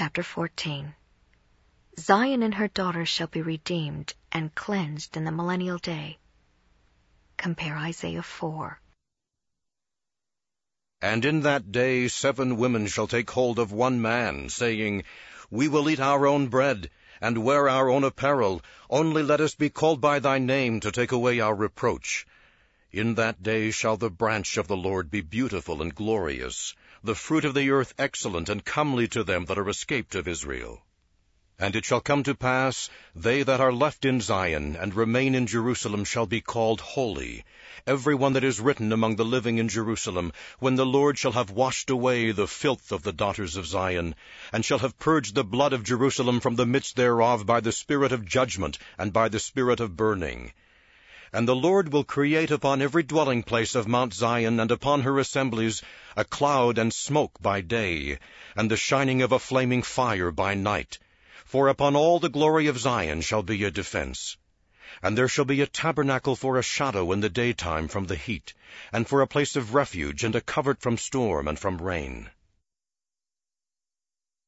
chapter 14. Zion and her daughters shall be redeemed and cleansed in the millennial day. Compare Isaiah 4. And in that day seven women shall take hold of one man, saying, We will eat our own bread, and wear our own apparel, only let us be called by thy name to take away our reproach. In that day shall the branch of the Lord be beautiful and glorious, the fruit of the earth excellent and comely to them that are escaped of Israel. And it shall come to pass, they that are left in Zion and remain in Jerusalem shall be called holy, every one that is written among the living in Jerusalem, when the Lord shall have washed away the filth of the daughters of Zion, and shall have purged the blood of Jerusalem from the midst thereof by the spirit of judgment and by the spirit of burning. And the Lord will create upon every dwelling place of Mount Zion and upon her assemblies a cloud and smoke by day, and the shining of a flaming fire by night for upon all the glory of Zion shall be a defense. And there shall be a tabernacle for a shadow in the daytime from the heat, and for a place of refuge and a covert from storm and from rain.